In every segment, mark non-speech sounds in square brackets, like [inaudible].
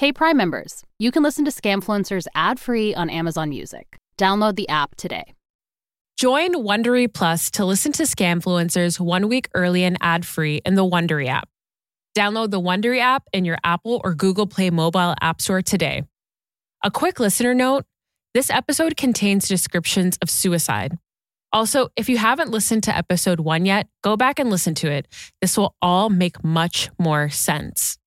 Hey, Prime members, you can listen to Scamfluencers ad-free on Amazon Music. Download the app today. Join Wondery Plus to listen to Scamfluencers one week early and ad-free in the Wondery app. Download the Wondery app in your Apple or Google Play mobile app store today. A quick listener note, this episode contains descriptions of suicide. Also, if you haven't listened to episode 1 yet, go back and listen to it. This will all make much more sense.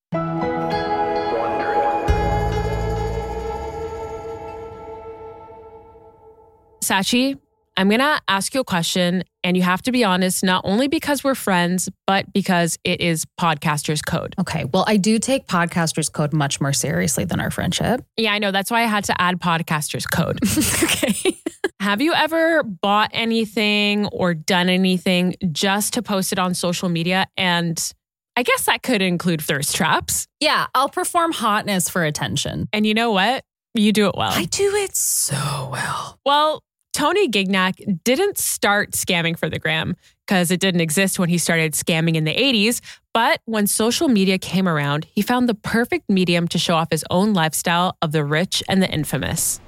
Scaachi, I'm going to ask you a question, and you have to be honest, not only because we're friends, but because it is Podcaster's Code. Okay. Well, I do take Podcaster's Code much more seriously than our friendship. Yeah, I know. That's why I had to add Podcaster's Code. [laughs] okay. [laughs] Have you ever bought anything or done anything just to post it on social media? And I guess that could include thirst traps. Yeah, I'll perform hotness for attention. And you know what? You do it well. I do it so well. Well, Tony Gignac didn't start scamming for the gram because it didn't exist when he started scamming in the 80s. But when social media came around, he found the perfect medium to show off his own lifestyle of the rich and the infamous.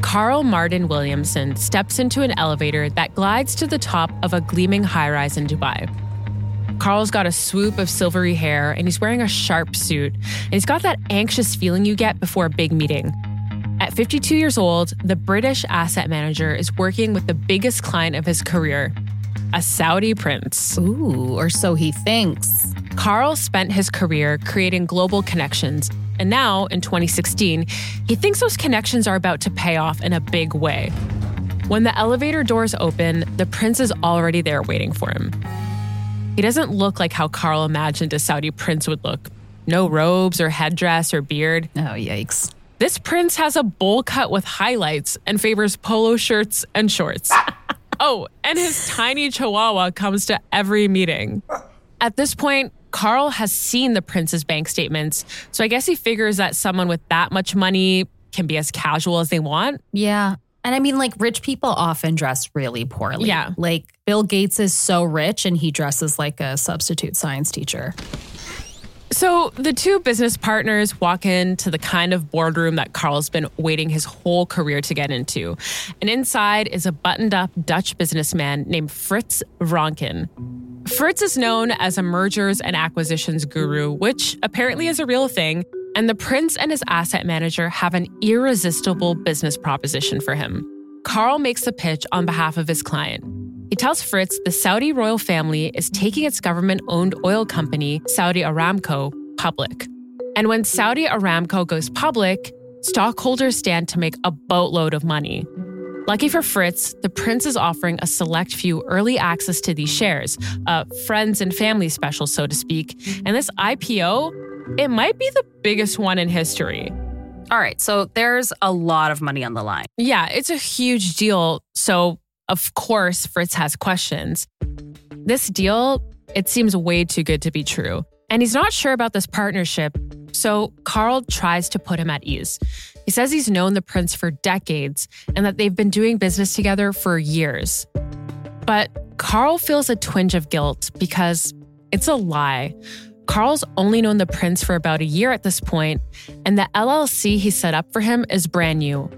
Carl Martin Williamson steps into an elevator that glides to the top of a gleaming high rise in Dubai. Carl's got a swoop of silvery hair and he's wearing a sharp suit. And he's got that anxious feeling you get before a big meeting. At 52 years old, the British asset manager is working with the biggest client of his career, a Saudi prince. Ooh, or so he thinks. Carl spent his career creating global connections, and now, in 2016, he thinks those connections are about to pay off in a big way. When the elevator doors open, the prince is already there waiting for him. He doesn't look like how Carl imagined a Saudi prince would look no robes or headdress or beard. Oh, yikes. This prince has a bowl cut with highlights and favors polo shirts and shorts. [laughs] oh, and his tiny chihuahua comes to every meeting. At this point, Carl has seen the prince's bank statements, so I guess he figures that someone with that much money can be as casual as they want. Yeah. And I mean, like, rich people often dress really poorly. Yeah. Like, Bill Gates is so rich and he dresses like a substitute science teacher. So the two business partners walk into the kind of boardroom that Carl's been waiting his whole career to get into. And inside is a buttoned up Dutch businessman named Fritz Vranken. Fritz is known as a mergers and acquisitions guru, which apparently is a real thing. And the prince and his asset manager have an irresistible business proposition for him. Carl makes the pitch on behalf of his client. He tells Fritz the Saudi royal family is taking its government owned oil company, Saudi Aramco, public. And when Saudi Aramco goes public, stockholders stand to make a boatload of money. Lucky for Fritz, the prince is offering a select few early access to these shares, a friends and family special, so to speak. And this IPO, it might be the biggest one in history. All right. So there's a lot of money on the line. Yeah, it's a huge deal. So, of course, Fritz has questions. This deal, it seems way too good to be true. And he's not sure about this partnership. So, Carl tries to put him at ease. He says he's known the prince for decades and that they've been doing business together for years. But Carl feels a twinge of guilt because it's a lie. Carl's only known the prince for about a year at this point, and the LLC he set up for him is brand new.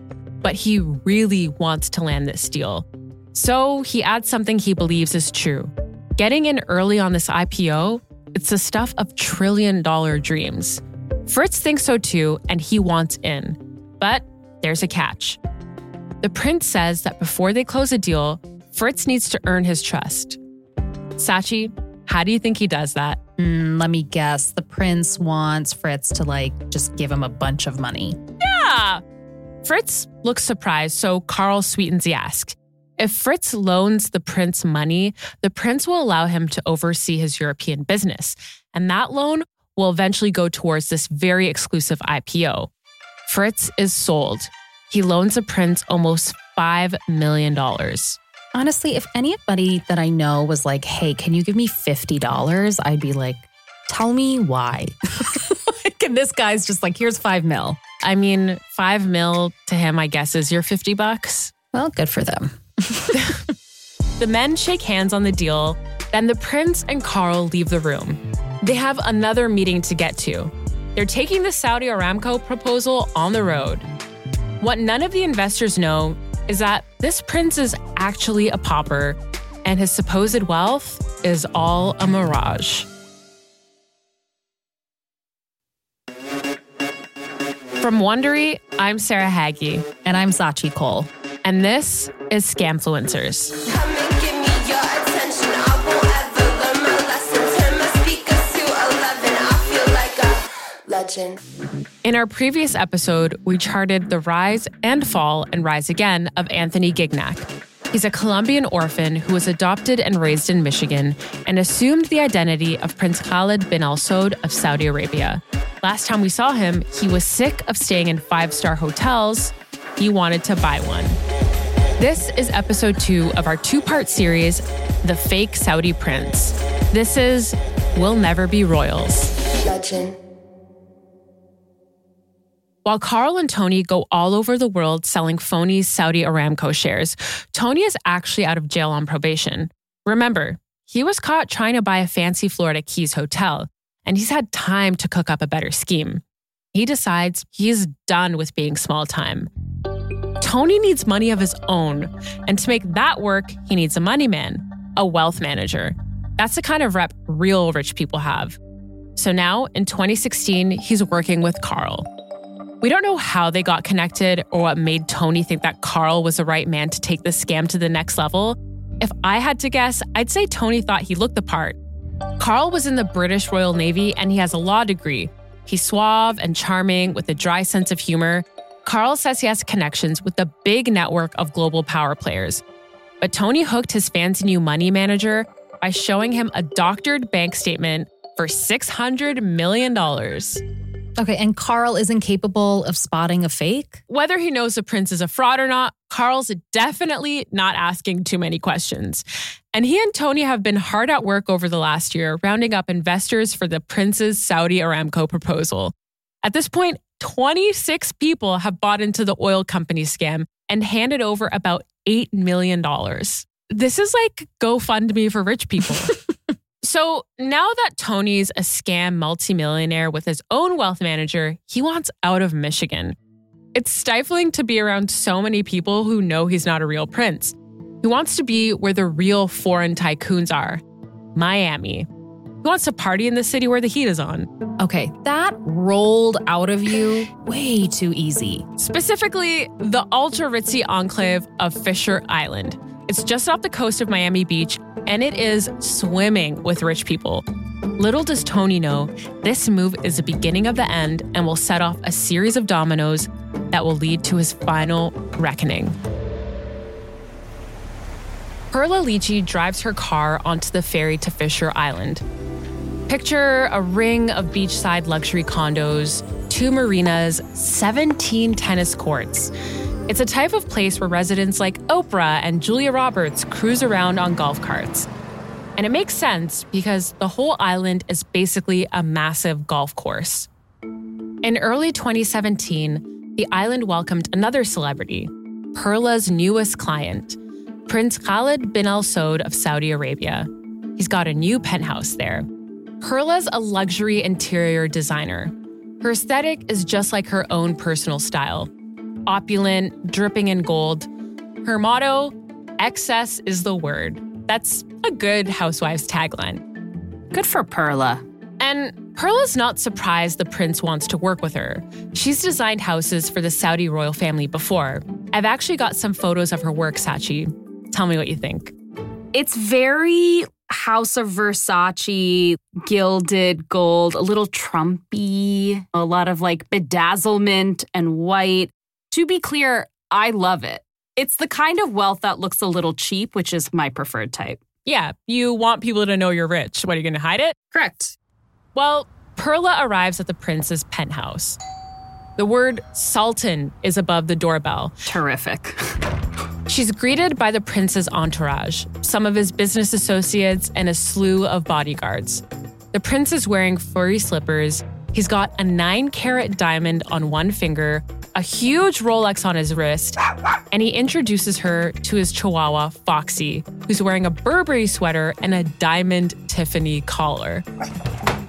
But he really wants to land this deal. So he adds something he believes is true. Getting in early on this IPO, it's the stuff of trillion dollar dreams. Fritz thinks so too, and he wants in. But there's a catch. The prince says that before they close a deal, Fritz needs to earn his trust. Scaachi, how do you think he does that? Mm, let me guess. The prince wants Fritz to, like, just give him a bunch of money. Yeah. Fritz looks surprised, so Carl sweetens the ask. If Fritz loans the prince money, the prince will allow him to oversee his European business. And that loan will eventually go towards this very exclusive IPO. Fritz is sold. He loans the prince almost $5 million. Honestly, if anybody that I know was like, hey, can you give me $50? I'd be like, tell me why. [laughs] and this guy's just like, here's five mil. I mean, five mil to him, I guess, is your 50 bucks. Well, good for them. [laughs] the men shake hands on the deal. Then the prince and Carl leave the room. They have another meeting to get to. They're taking the Saudi Aramco proposal on the road. What none of the investors know is that this prince is actually a pauper and his supposed wealth is all a mirage. From Wondery, I'm Sarah Hagi. And I'm Scaachi Koul. And this is Scamfluencers. Come and give me your attention. I won't ever learn my lesson. Turn my speakers to 11. I feel like a legend. In our previous episode, we charted the rise and fall and rise again of Anthony Gignac. He's a Colombian orphan who was adopted and raised in Michigan and assumed the identity of Prince Khalid bin Al Saud of Saudi Arabia. Last time we saw him, he was sick of staying in five star hotels. He wanted to buy one. This is episode two of our two part series, The Fake Saudi Prince. This is We'll Never Be Royals. Legend. While Carl and Tony go all over the world selling phony Saudi Aramco shares, Tony is actually out of jail on probation. Remember, he was caught trying to buy a fancy Florida Keys hotel, and he's had time to cook up a better scheme. He decides he's done with being small time. Tony needs money of his own, and to make that work, he needs a money man, a wealth manager. That's the kind of rep real rich people have. So now, in 2016, he's working with Carl. We don't know how they got connected or what made Tony think that Carl was the right man to take the scam to the next level. If I had to guess, I'd say Tony thought he looked the part. Carl was in the British Royal Navy and he has a law degree. He's suave and charming with a dry sense of humor. Carl says he has connections with the big network of global power players. But Tony hooked his fancy new money manager by showing him a doctored bank statement for $600 million. Okay, and Carl is incapable of spotting a fake? Whether he knows the prince is a fraud or not, Carl's definitely not asking too many questions. And he and Tony have been hard at work over the last year, rounding up investors for the prince's Saudi Aramco proposal. At this point, 26 people have bought into the oil company scam and handed over about $8 million. This is like GoFundMe for rich people. [laughs] So now that Tony's a scam multimillionaire with his own wealth manager, he wants out of Michigan. It's stifling to be around so many people who know he's not a real prince. He wants to be where the real foreign tycoons are Miami. He wants to party in the city where the heat is on. Okay, that rolled out of you [laughs] way too easy. Specifically, the ultra ritzy enclave of Fisher Island. It's just off the coast of Miami Beach, and it is swimming with rich people. Little does Tony know, this move is the beginning of the end and will set off a series of dominoes that will lead to his final reckoning. Perla Lichi drives her car onto the ferry to Fisher Island. Picture a ring of beachside luxury condos, two marinas, 17 tennis courts. It's a type of place where residents like Oprah and Julia Roberts cruise around on golf carts. And it makes sense because the whole island is basically a massive golf course. In early 2017, the island welcomed another celebrity, Perla's newest client, Prince Khalid bin Al Saud of Saudi Arabia. He's got a new penthouse there. Perla's a luxury interior designer. Her aesthetic is just like her own personal style opulent, dripping in gold. Her motto excess is the word. That's a good housewife's tagline. Good for Perla. And Perla's not surprised the prince wants to work with her. She's designed houses for the Saudi royal family before. I've actually got some photos of her work, Scaachi. Tell me what you think. It's very House of Versace, gilded gold, a little Trumpy, a lot of like bedazzlement and white. To be clear, I love it. It's the kind of wealth that looks a little cheap, which is my preferred type. Yeah, you want people to know you're rich. What are you going to hide it? Correct. Well, Perla arrives at the prince's penthouse. The word Sultan is above the doorbell. Terrific. [laughs] She's greeted by the prince's entourage, some of his business associates, and a slew of bodyguards. The prince is wearing furry slippers. He's got a nine carat diamond on one finger, a huge Rolex on his wrist, and he introduces her to his chihuahua, Foxy, who's wearing a Burberry sweater and a diamond Tiffany collar.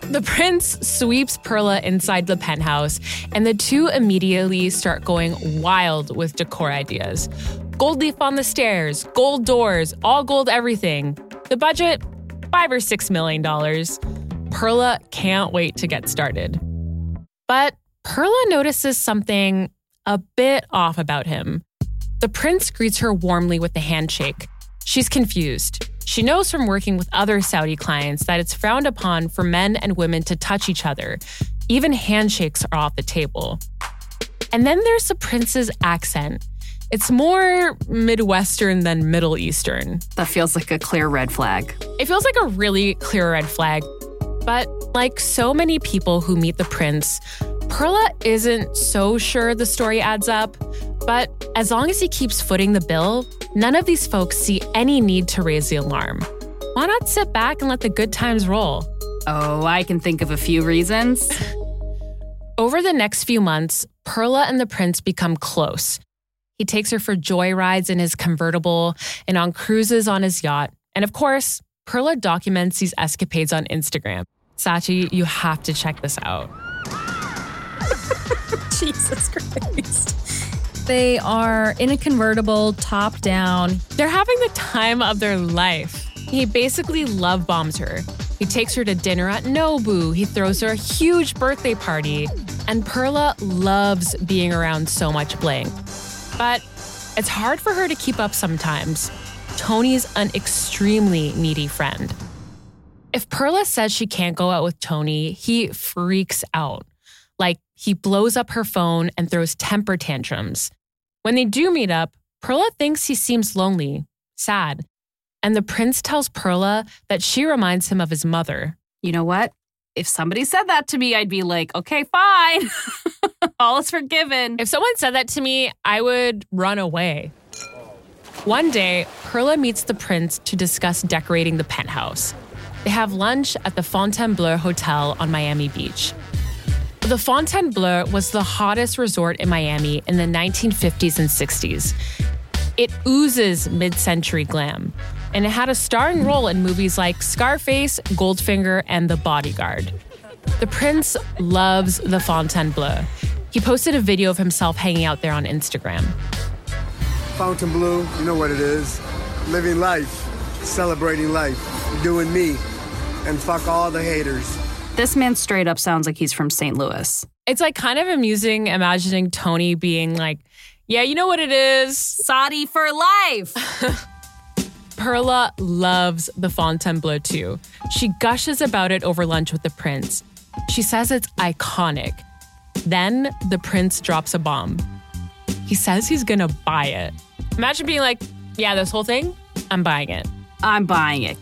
The prince sweeps Perla inside the penthouse, and the two immediately start going wild with decor ideas. Gold leaf on the stairs, gold doors, all gold everything. The budget, five or six million dollars. Perla can't wait to get started. But Perla notices something a bit off about him. The prince greets her warmly with a handshake. She's confused. She knows from working with other Saudi clients that it's frowned upon for men and women to touch each other. Even handshakes are off the table. And then there's the prince's accent. It's more Midwestern than Middle Eastern. That feels like a clear red flag. It feels like a really clear red flag. But like so many people who meet the prince, Perla isn't so sure the story adds up. But as long as he keeps footing the bill, none of these folks see any need to raise the alarm. Why not sit back and let the good times roll? Oh, I can think of a few reasons. [laughs] Over the next few months, Perla and the prince become close. He takes her for joyrides in his convertible and on cruises on his yacht. And of course, Perla documents these escapades on Instagram. Scaachi, you have to check this out. [laughs] Jesus Christ. They are in a convertible, top down. They're having the time of their life. He basically love bombs her. He takes her to dinner at Nobu. He throws her a huge birthday party. And Perla loves being around so much bling. But it's hard for her to keep up sometimes. Tony's an extremely needy friend. If Perla says she can't go out with Tony, he freaks out. Like he blows up her phone and throws temper tantrums. When they do meet up, Perla thinks he seems lonely, sad. And the prince tells Perla that she reminds him of his mother. You know what? If somebody said that to me, I'd be like, okay, fine. [laughs] All is forgiven. If someone said that to me, I would run away. One day, Perla meets the prince to discuss decorating the penthouse. They have lunch at the Fontainebleau Hotel on Miami Beach. The Fontainebleau was the hottest resort in Miami in the 1950s and 60s. It oozes mid century glam, and it had a starring role in movies like Scarface, Goldfinger, and The Bodyguard. The prince loves the Fontainebleau. He posted a video of himself hanging out there on Instagram. Fontainebleau, you know what it is. Living life, celebrating life, doing me, and fuck all the haters. This man straight up sounds like he's from St. Louis. It's like kind of amusing imagining Tony being like, yeah, you know what it is? Saudi for life. [laughs] Perla loves the Fontainebleau too. She gushes about it over lunch with the prince. She says it's iconic. Then the prince drops a bomb. He says he's gonna buy it. Imagine being like, yeah, this whole thing, I'm buying it. I'm buying it.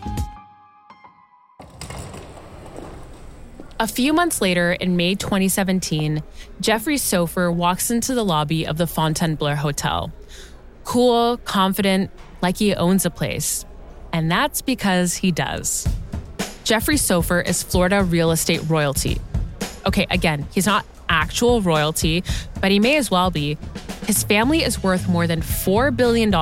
A few months later, in May 2017, Jeffrey Soffer walks into the lobby of the Fontainebleau Hotel. Cool, confident, like he owns a place. And that's because he does. Jeffrey Soffer is Florida real estate royalty. Okay, again, he's not actual royalty, but he may as well be. His family is worth more than $4 billion,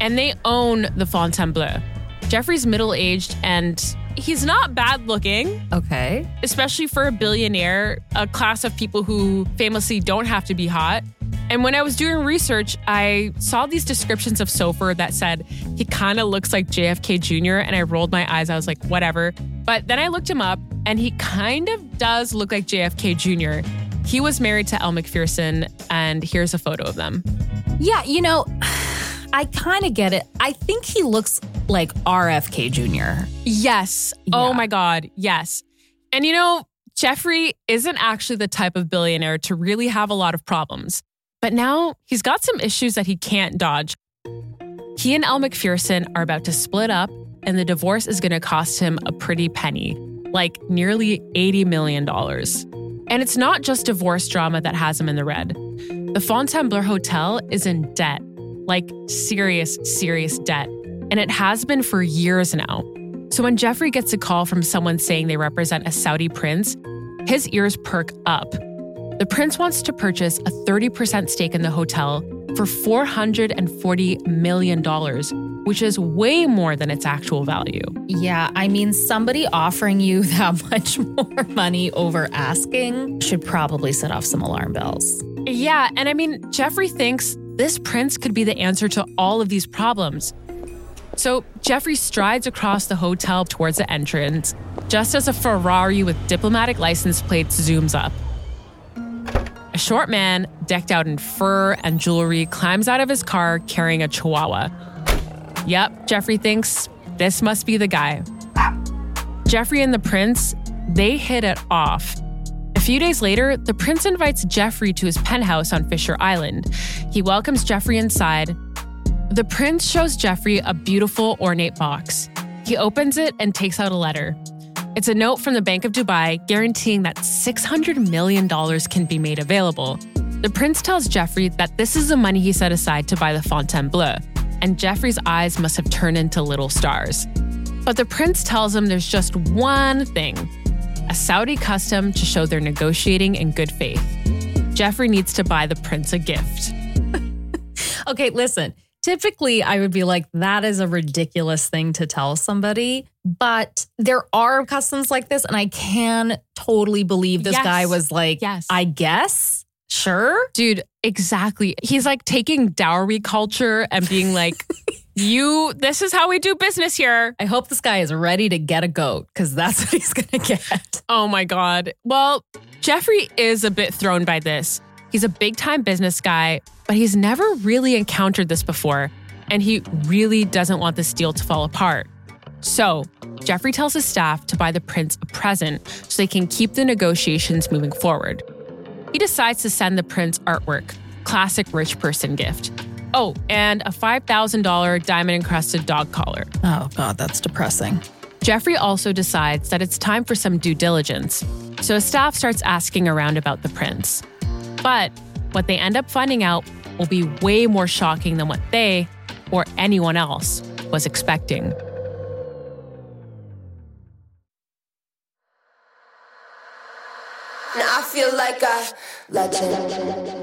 and they own the Fontainebleau. Jeffrey's middle aged and he's not bad looking, Okay. especially for a billionaire, a class of people who famously don't have to be hot. And when I was doing research, I saw these descriptions of Soffer that said he kind of looks like JFK Jr. And I rolled my eyes. I was like, whatever. But then I looked him up and he kind of does look like JFK Jr. He was married to Elle Macpherson, and here's a photo of them. Yeah, you know, [sighs] I kind of get it. I think he looks like RFK Jr. Yes. Oh my God. Yes. And you know, Jeffrey isn't actually the type of billionaire to really have a lot of problems. But now he's got some issues that he can't dodge. He and Elle Macpherson are about to split up, and the divorce is going to cost him a pretty penny, like nearly $80 million. And it's not just divorce drama that has him in the red. The Fontainebleau Hotel is in debt, like serious, serious debt. And it has been for years now. So when Jeffrey gets a call from someone saying they represent a Saudi prince, his ears perk up. The prince wants to purchase a 30% stake in the hotel for $440 million, which is way more than its actual value. Yeah, I mean, somebody offering you [laughs] that much more money over asking should probably set off some alarm bells. Yeah, and I mean, Jeffrey thinks this prince could be the answer to all of these problems. So Jeffrey strides across the hotel towards the entrance, just as a Ferrari with diplomatic license plates zooms up. A short man, decked out in fur and jewelry, climbs out of his car carrying a chihuahua. Yep, Jeffrey thinks this must be the guy. Jeffrey and the prince, they hit it off. A few days later, the prince invites Jeffrey to his penthouse on Fisher Island. He welcomes Jeffrey inside. The prince shows Jeffrey a beautiful, ornate box. He opens it and takes out a letter. It's a note from the Bank of Dubai guaranteeing that $600 million can be made available. The prince tells Jeffrey that this is the money he set aside to buy the Fontainebleau, and Jeffrey's eyes must have turned into little stars. But the prince tells him there's just one thing a Saudi custom to show they're negotiating in good faith. Jeffrey needs to buy the prince a gift. [laughs] Okay, listen. Typically, I would be like, that is a ridiculous thing to tell somebody. But there are customs like this, and I can totally believe this Yes. guy was like, Yes. I guess, sure. Dude, exactly. He's like taking dowry culture and being like, [laughs] you, this is how we do business here. I hope this guy is ready to get a goat because that's [laughs] what he's going to get. Oh my God. Well, Jeffrey is a bit thrown by this. He's a big time business guy, but he's never really encountered this before. And he really doesn't want this deal to fall apart. So, Jeffrey tells his staff to buy the prince a present so they can keep the negotiations moving forward. He decides to send the prince artwork, classic rich person gift. Oh, and a $5,000 diamond encrusted dog collar. Oh, God, that's depressing. Jeffrey also decides that it's time for some due diligence, so his staff starts asking around about the prince. But what they end up finding out will be way more shocking than what they, or anyone else, was expecting. Now I feel like a legend.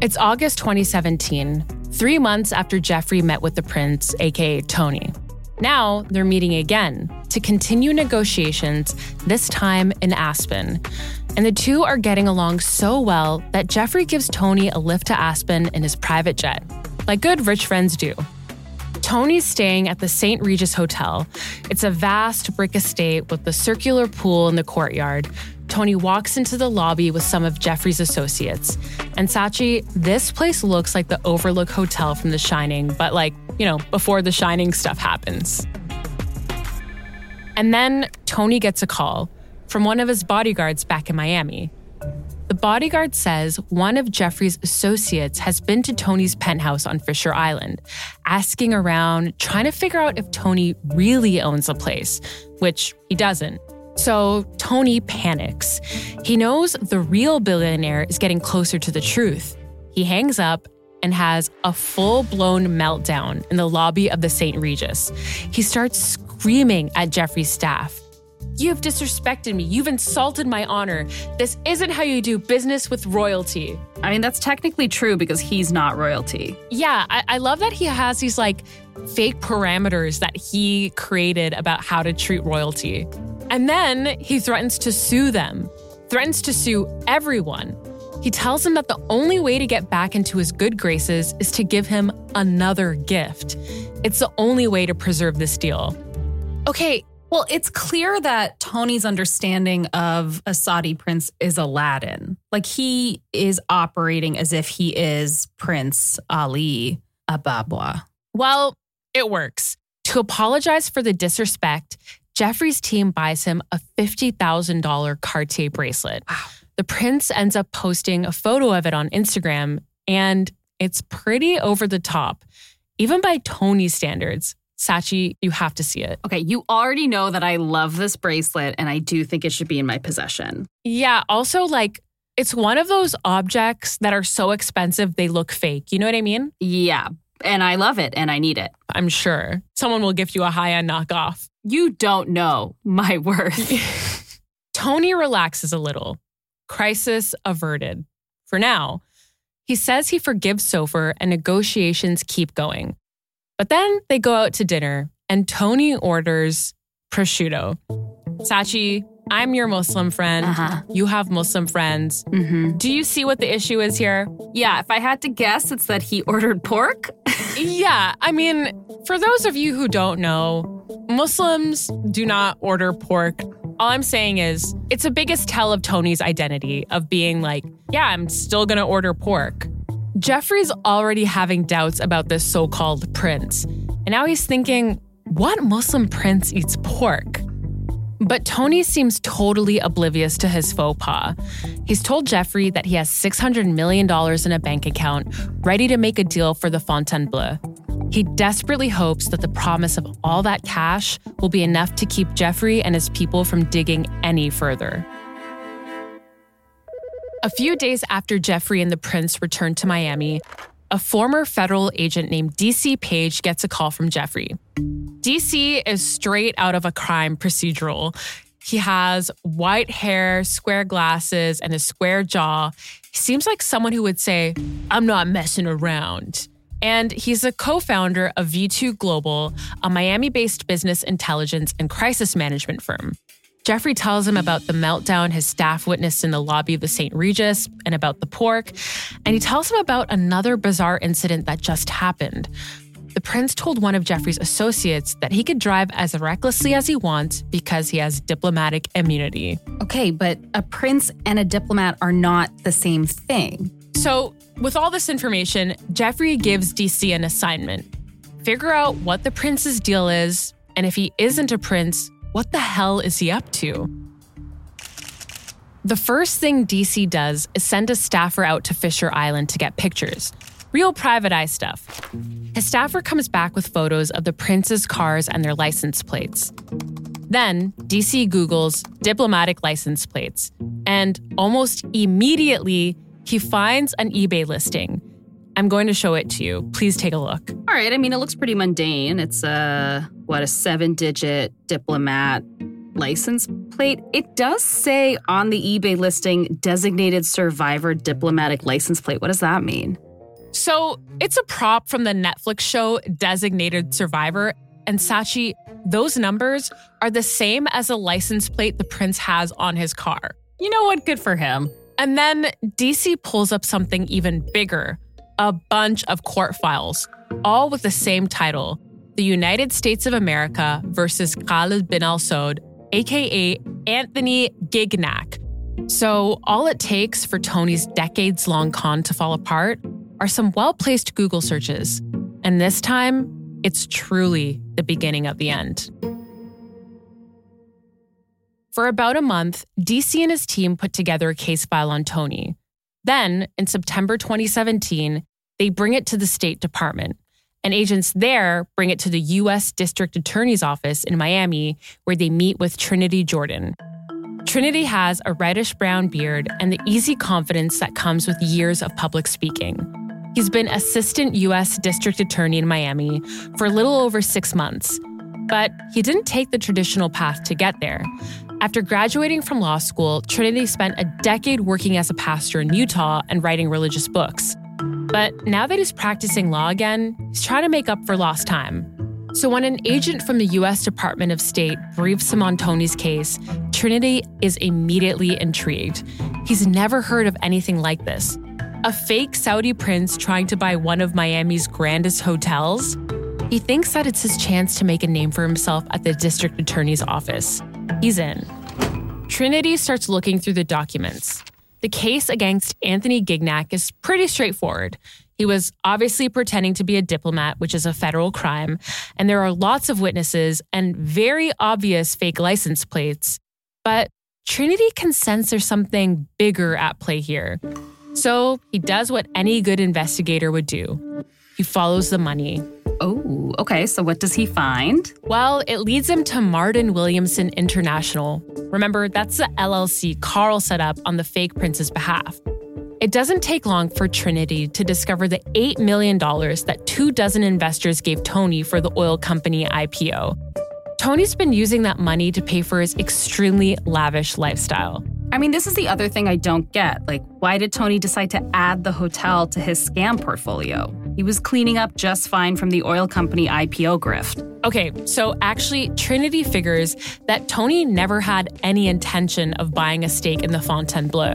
It's August 2017, three months after Jeffrey met with the prince, aka Tony. Now they're meeting again to continue negotiations, this time in Aspen. And the two are getting along so well that Jeffrey gives Tony a lift to Aspen in his private jet, like good rich friends do. Tony's staying at the St. Regis Hotel. It's a vast brick estate with a circular pool in the courtyard. Tony walks into the lobby with some of Jeffrey's associates. And Scaachi, this place looks like the Overlook Hotel from The Shining, but like, you know, before The Shining stuff happens. And then Tony gets a call from one of his bodyguards back in Miami. The bodyguard says one of Jeffrey's associates has been to Tony's penthouse on Fisher Island, asking around, trying to figure out if Tony really owns the place, which he doesn't. So Tony panics. He knows the real billionaire is getting closer to the truth. He hangs up and has a full blown meltdown in the lobby of the St. Regis. He starts screaming at Jeffrey's staff. You've disrespected me. You've insulted my honor. This isn't how you do business with royalty. I mean, that's technically true because he's not royalty. Yeah, I, I love that he has these like fake parameters that he created about how to treat royalty. And then he threatens to sue them, threatens to sue everyone. He tells him that the only way to get back into his good graces is to give him another gift. It's the only way to preserve this deal. Okay, well, it's clear that Tony's understanding of a Saudi prince is Aladdin. Like he is operating as if he is Prince Ali Ababwa. Well, it works. To apologize for the disrespect, Jeffrey's team buys him a $50,000 Cartier bracelet. The prince ends up posting a photo of it on Instagram, and it's pretty over the top, even by Tony's standards. Scaachi, you have to see it. Okay, you already know that I love this bracelet and I do think it should be in my possession. Yeah, also, like, it's one of those objects that are so expensive they look fake. You know what I mean? Yeah, and I love it and I need it. I'm sure someone will gift you a high end knockoff. You don't know my [laughs] worth. [laughs] Tony relaxes a little. Crisis averted. For now, He says he forgives Soffer and negotiations keep going. But then they go out to dinner and Tony orders prosciutto. Scaachi, I'm your Muslim friend. Uh-huh. You have Muslim friends. Mm-hmm. Do you see what the issue is here? Yeah, if I had to guess, it's that he ordered pork. [laughs] Yeah, I mean, for those of you who don't know, Muslims do not order pork. All I'm saying is, it's a biggest tell of Tony's identity of being like, yeah, I'm still gonna order pork. Jeffrey's already having doubts about this so called prince. And now he's thinking, what Muslim prince eats pork? But Tony seems totally oblivious to his faux pas. He's told Jeffrey that he has $600 million in a bank account, ready to make a deal for the Fontainebleau. He desperately hopes that the promise of all that cash will be enough to keep Jeffrey and his people from digging any further. A few days after Jeffrey and the prince returned to Miami, a former federal agent named DC Page gets a call from Jeffrey. DC is straight out of a crime procedural. He has white hair, square glasses, and a square jaw. He seems like someone who would say, I'm not messing around. And he's a co founder of V2 Global, a Miami based business intelligence and crisis management firm. Jeffrey tells him about the meltdown his staff witnessed in the lobby of the St. Regis and about the pork. And he tells him about another bizarre incident that just happened. The prince told one of Jeffrey's associates that he could drive as recklessly as he wants because he has diplomatic immunity. Okay, but a prince and a diplomat are not the same thing. So, with all this information, Jeffrey gives DC an assignment figure out what the prince's deal is, and if he isn't a prince, what the hell is he up to? The first thing DC does is send a staffer out to Fisher Island to get pictures. Real private eye stuff. His staffer comes back with photos of the prince's cars and their license plates. Then DC Googles diplomatic license plates, and almost immediately, he finds an eBay listing. I'm going to show it to you. Please take a look. All right, I mean, it looks pretty mundane. It's a, what, a seven digit diplomat license plate. It does say on the eBay listing, designated survivor diplomatic license plate. What does that mean? So it's a prop from the Netflix show Designated Survivor. And Scaachi, those numbers are the same as a license plate the prince has on his car. You know what? Good for him. And then DC pulls up something even bigger a bunch of court files, all with the same title The United States of America versus Khalid bin al Saud, aka Anthony Gignac. So, all it takes for Tony's decades long con to fall apart are some well placed Google searches. And this time, it's truly the beginning of the end. For about a month, DC and his team put together a case file on Tony. Then, in September 2017, they bring it to the State Department. And agents there bring it to the U.S. District Attorney's Office in Miami, where they meet with Trinity Jordan. Trinity has a reddish brown beard and the easy confidence that comes with years of public speaking. He's been Assistant U.S. District Attorney in Miami for a little over six months, but he didn't take the traditional path to get there. After graduating from law school, Trinity spent a decade working as a pastor in Utah and writing religious books. But now that he's practicing law again, he's trying to make up for lost time. So when an agent from the US Department of State briefs him on Tony's case, Trinity is immediately intrigued. He's never heard of anything like this. A fake Saudi prince trying to buy one of Miami's grandest hotels? He thinks that it's his chance to make a name for himself at the district attorney's office. He's in. Trinity starts looking through the documents. The case against Anthony Gignac is pretty straightforward. He was obviously pretending to be a diplomat, which is a federal crime, and there are lots of witnesses and very obvious fake license plates. But Trinity can sense there's something bigger at play here. So he does what any good investigator would do he follows the money. Oh, okay. So what does he find? Well, it leads him to Martin Williamson International. Remember, that's the LLC Carl set up on the fake prince's behalf. It doesn't take long for Trinity to discover the $8 million that two dozen investors gave Tony for the oil company IPO. Tony's been using that money to pay for his extremely lavish lifestyle. I mean, this is the other thing I don't get. Like, why did Tony decide to add the hotel to his scam portfolio? He was cleaning up just fine from the oil company IPO grift. Okay, so actually, Trinity figures that Tony never had any intention of buying a stake in the Fontainebleau.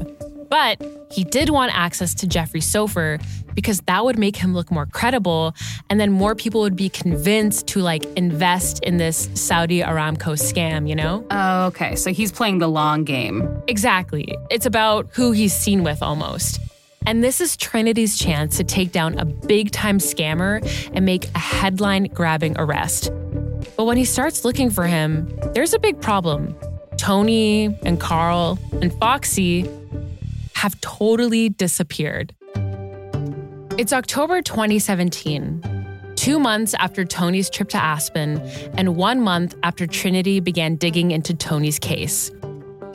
But he did want access to Jeffrey Soffer because that would make him look more credible. And then more people would be convinced to like invest in this Saudi Aramco scam, you know? Oh, okay. So he's playing the long game. Exactly. It's about who he's seen with almost. And this is Trinity's chance to take down a big time scammer and make a headline grabbing arrest. But when he starts looking for him, there's a big problem. Tony and Carl and Foxy have totally disappeared. It's October 2017, two months after Tony's trip to Aspen, and one month after Trinity began digging into Tony's case.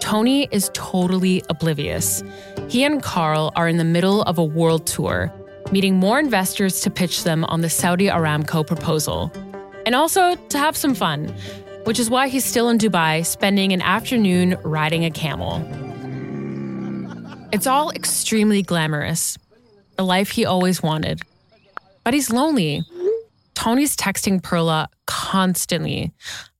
Tony is totally oblivious. He and Carl are in the middle of a world tour, meeting more investors to pitch them on the Saudi Aramco proposal. And also to have some fun, which is why he's still in Dubai spending an afternoon riding a camel. It's all extremely glamorous, the life he always wanted. But he's lonely. Tony's texting Perla constantly.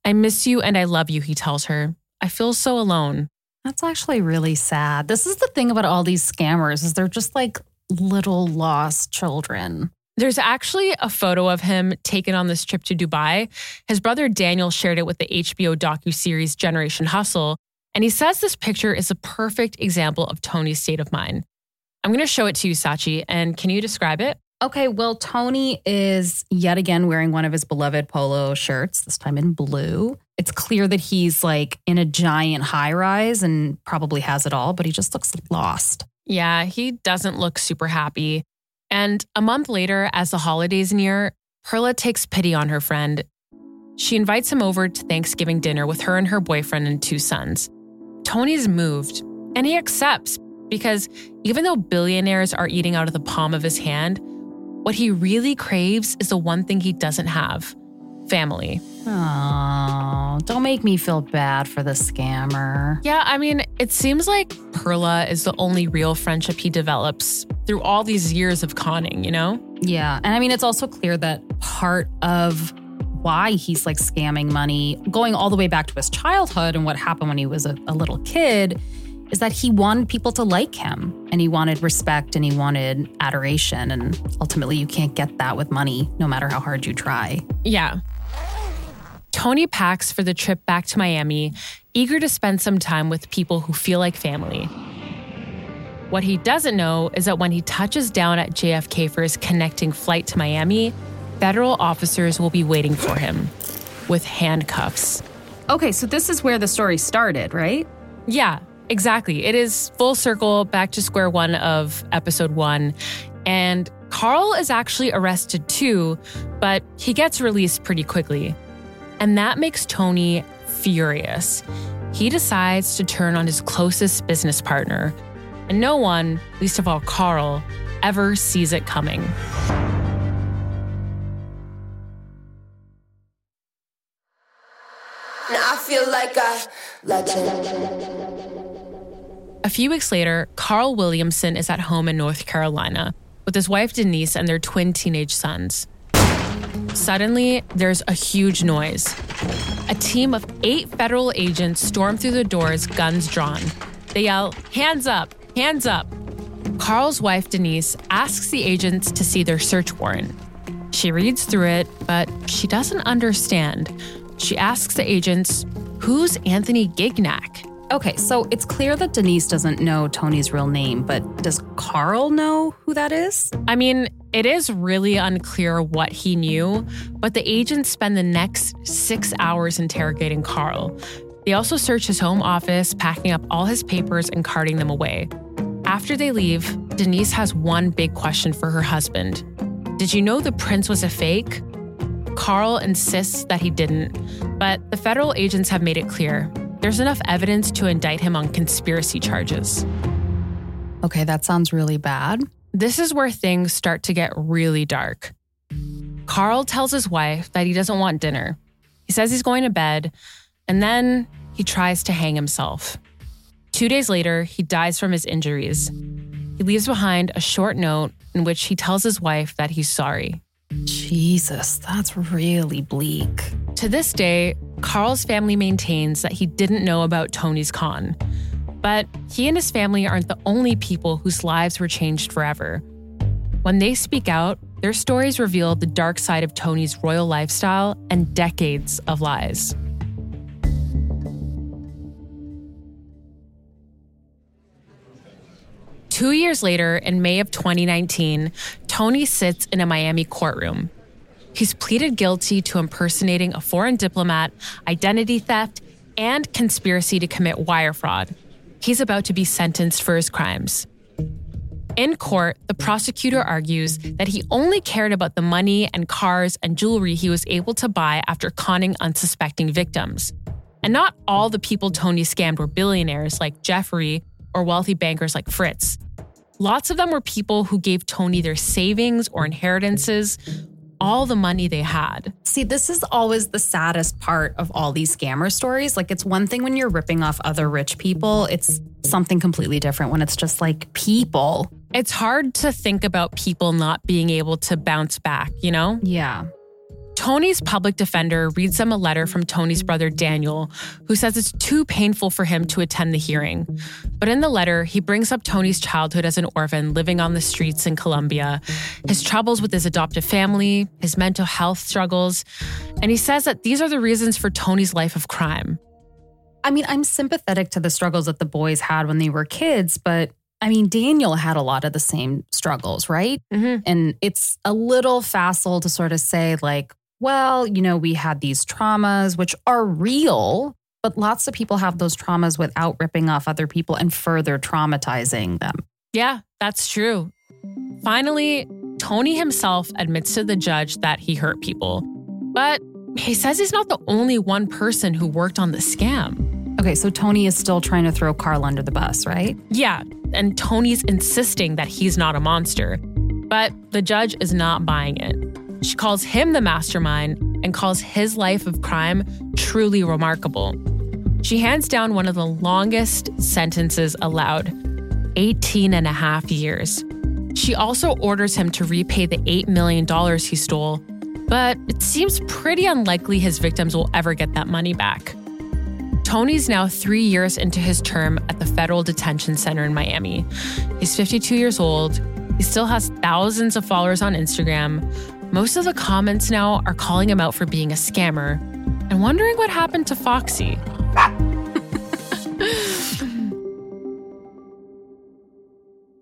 I miss you and I love you, he tells her. I feel so alone. That's actually really sad. This is the thing about all these scammers is they're just like little lost children. There's actually a photo of him taken on this trip to Dubai. His brother Daniel shared it with the HBO docu-series Generation Hustle, and he says this picture is a perfect example of Tony's state of mind. I'm going to show it to you, Scaachi, and can you describe it? Okay, well, Tony is yet again wearing one of his beloved polo shirts, this time in blue. It's clear that he's like in a giant high rise and probably has it all, but he just looks lost. Yeah, he doesn't look super happy. And a month later, as the holidays near, Perla takes pity on her friend. She invites him over to Thanksgiving dinner with her and her boyfriend and two sons. Tony's moved, and he accepts because even though billionaires are eating out of the palm of his hand, what he really craves is the one thing he doesn't have family. Oh, don't make me feel bad for the scammer. Yeah, I mean, it seems like Perla is the only real friendship he develops through all these years of conning, you know? Yeah. And I mean, it's also clear that part of why he's like scamming money, going all the way back to his childhood and what happened when he was a, a little kid, is that he wanted people to like him and he wanted respect and he wanted adoration. And ultimately, you can't get that with money, no matter how hard you try. Yeah. Tony packs for the trip back to Miami, eager to spend some time with people who feel like family. What he doesn't know is that when he touches down at JFK for his connecting flight to Miami, federal officers will be waiting for him with handcuffs. Okay, so this is where the story started, right? Yeah, exactly. It is full circle back to square one of episode one. And Carl is actually arrested too, but he gets released pretty quickly. And that makes Tony furious. He decides to turn on his closest business partner, and no one, least of all Carl, ever sees it coming. I feel like a legend. A few weeks later, Carl Williamson is at home in North Carolina with his wife Denise and their twin teenage sons. Suddenly, there's a huge noise. A team of eight federal agents storm through the doors, guns drawn. They yell, Hands up! Hands up! Carl's wife, Denise, asks the agents to see their search warrant. She reads through it, but she doesn't understand. She asks the agents, Who's Anthony Gignac? Okay, so it's clear that Denise doesn't know Tony's real name, but does Carl know who that is? I mean, it is really unclear what he knew, but the agents spend the next six hours interrogating Carl. They also search his home office, packing up all his papers and carting them away. After they leave, Denise has one big question for her husband Did you know the prince was a fake? Carl insists that he didn't, but the federal agents have made it clear there's enough evidence to indict him on conspiracy charges. Okay, that sounds really bad. This is where things start to get really dark. Carl tells his wife that he doesn't want dinner. He says he's going to bed, and then he tries to hang himself. Two days later, he dies from his injuries. He leaves behind a short note in which he tells his wife that he's sorry. Jesus, that's really bleak. To this day, Carl's family maintains that he didn't know about Tony's con. But he and his family aren't the only people whose lives were changed forever. When they speak out, their stories reveal the dark side of Tony's royal lifestyle and decades of lies. Two years later, in May of 2019, Tony sits in a Miami courtroom. He's pleaded guilty to impersonating a foreign diplomat, identity theft, and conspiracy to commit wire fraud. He's about to be sentenced for his crimes. In court, the prosecutor argues that he only cared about the money and cars and jewelry he was able to buy after conning unsuspecting victims. And not all the people Tony scammed were billionaires like Jeffrey or wealthy bankers like Fritz. Lots of them were people who gave Tony their savings or inheritances, all the money they had. See, this is always the saddest part of all these scammer stories. Like, it's one thing when you're ripping off other rich people, it's something completely different when it's just like people. It's hard to think about people not being able to bounce back, you know? Yeah. Tony's public defender reads them a letter from Tony's brother Daniel, who says it's too painful for him to attend the hearing. But in the letter, he brings up Tony's childhood as an orphan living on the streets in Colombia, his troubles with his adoptive family, his mental health struggles, and he says that these are the reasons for Tony's life of crime. I mean, I'm sympathetic to the struggles that the boys had when they were kids, but I mean, Daniel had a lot of the same struggles, right? Mhm. And it's a little facile to sort of say, like, well, you know, we had these traumas, which are real, but lots of people have those traumas without ripping off other people and further traumatizing them. Yeah, that's true. Finally, Tony himself admits to the judge that he hurt people. But he says he's not the only one person who worked on the scam. Okay, so Tony is still trying to throw Carl under the bus, right? Yeah, and Tony's insisting that he's not a monster. But the judge is not buying it. She calls him the mastermind and calls his life of crime truly remarkable. She hands down one of the longest sentences allowed 18 and a half years. She also orders him to repay the $8 million he stole, but it seems pretty unlikely his victims will ever get that money back. Tony's now three years into his term at the Federal Detention Center in Miami. He's 52 years old. He still has thousands of followers on Instagram. Most of the comments now are calling him out for being a scammer and wondering what happened to Foxy. [laughs]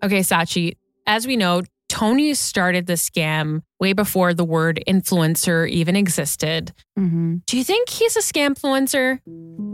okay, Scaachi, as we know, Tony started the scam way before the word influencer even existed. Mm-hmm. Do you think he's a scamfluencer?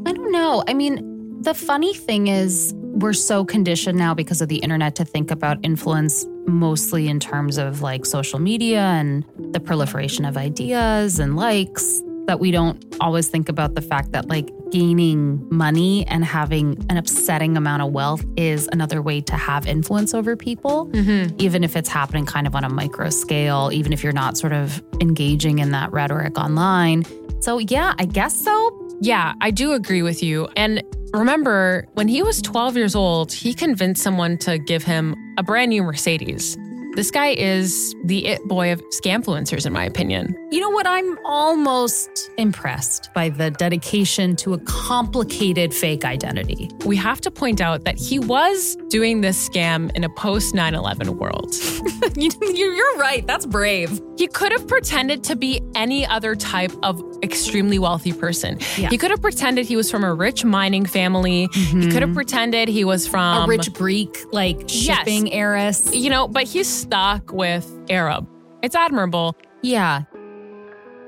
I don't know. I mean, the funny thing is, we're so conditioned now because of the internet to think about influence mostly in terms of like social media and the proliferation of ideas and likes that we don't always think about the fact that like gaining money and having an upsetting amount of wealth is another way to have influence over people, mm-hmm. even if it's happening kind of on a micro scale, even if you're not sort of engaging in that rhetoric online. So, yeah, I guess so. Yeah, I do agree with you. And remember, when he was 12 years old, he convinced someone to give him a brand new Mercedes. This guy is the it boy of scamfluencers, in my opinion. You know what? I'm almost impressed by the dedication to a complicated fake identity. We have to point out that he was doing this scam in a post 9 11 world. [laughs] you, you're right. That's brave. He could have pretended to be any other type of extremely wealthy person. Yeah. He could have pretended he was from a rich mining family. He could have mm-hmm. pretended he was from a rich Greek, like yes. shipping heiress. you know, but he's stuck with Arab. It's admirable. Yeah.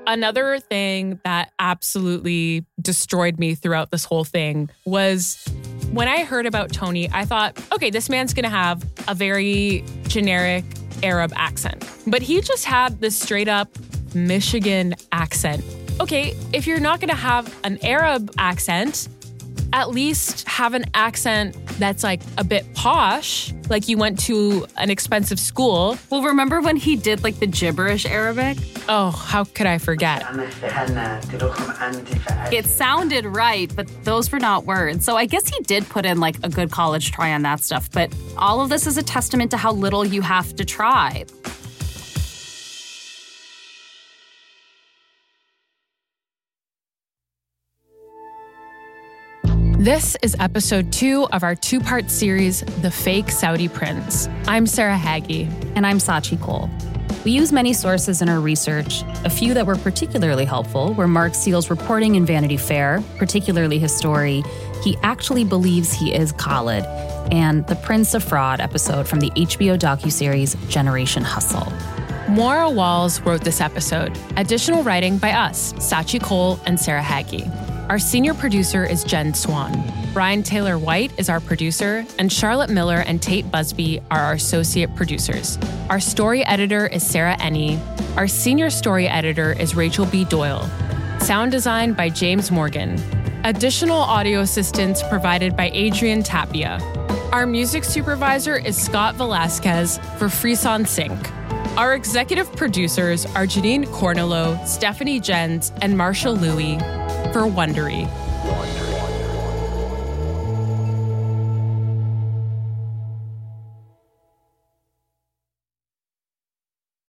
Another thing that absolutely destroyed me throughout this whole thing was when I heard about Tony, I thought, okay, this man's gonna have a very generic Arab accent. But he just had this straight up Michigan accent. Okay, if you're not gonna have an Arab accent, at least have an accent that's like a bit posh, like you went to an expensive school. Well, remember when he did like the gibberish Arabic? Oh, how could I forget? It sounded right, but those were not words. So I guess he did put in like a good college try on that stuff. But all of this is a testament to how little you have to try. This is episode two of our two part series, The Fake Saudi Prince. I'm Sarah Hagi. And I'm Scaachi Koul. We use many sources in our research. A few that were particularly helpful were Mark Seal's reporting in Vanity Fair, particularly his story, He Actually Believes He Is Khalid, and the Prince of Fraud episode from the HBO docuseries Generation Hustle. Moira Walls wrote this episode. Additional writing by us, Scaachi Koul and Sarah Hagi. Our senior producer is Jen Swan. Brian Taylor White is our producer, and Charlotte Miller and Tate Busby are our associate producers. Our story editor is Sarah Enni. Our senior story editor is Rachel B. Doyle. Sound design by James Morgan. Additional audio assistance provided by Adrian Tapia. Our music supervisor is Scott Velasquez for Frisson Sync. Our executive producers are Janine Cornello, Stephanie Jens, and Marshall Lewy for Wondery.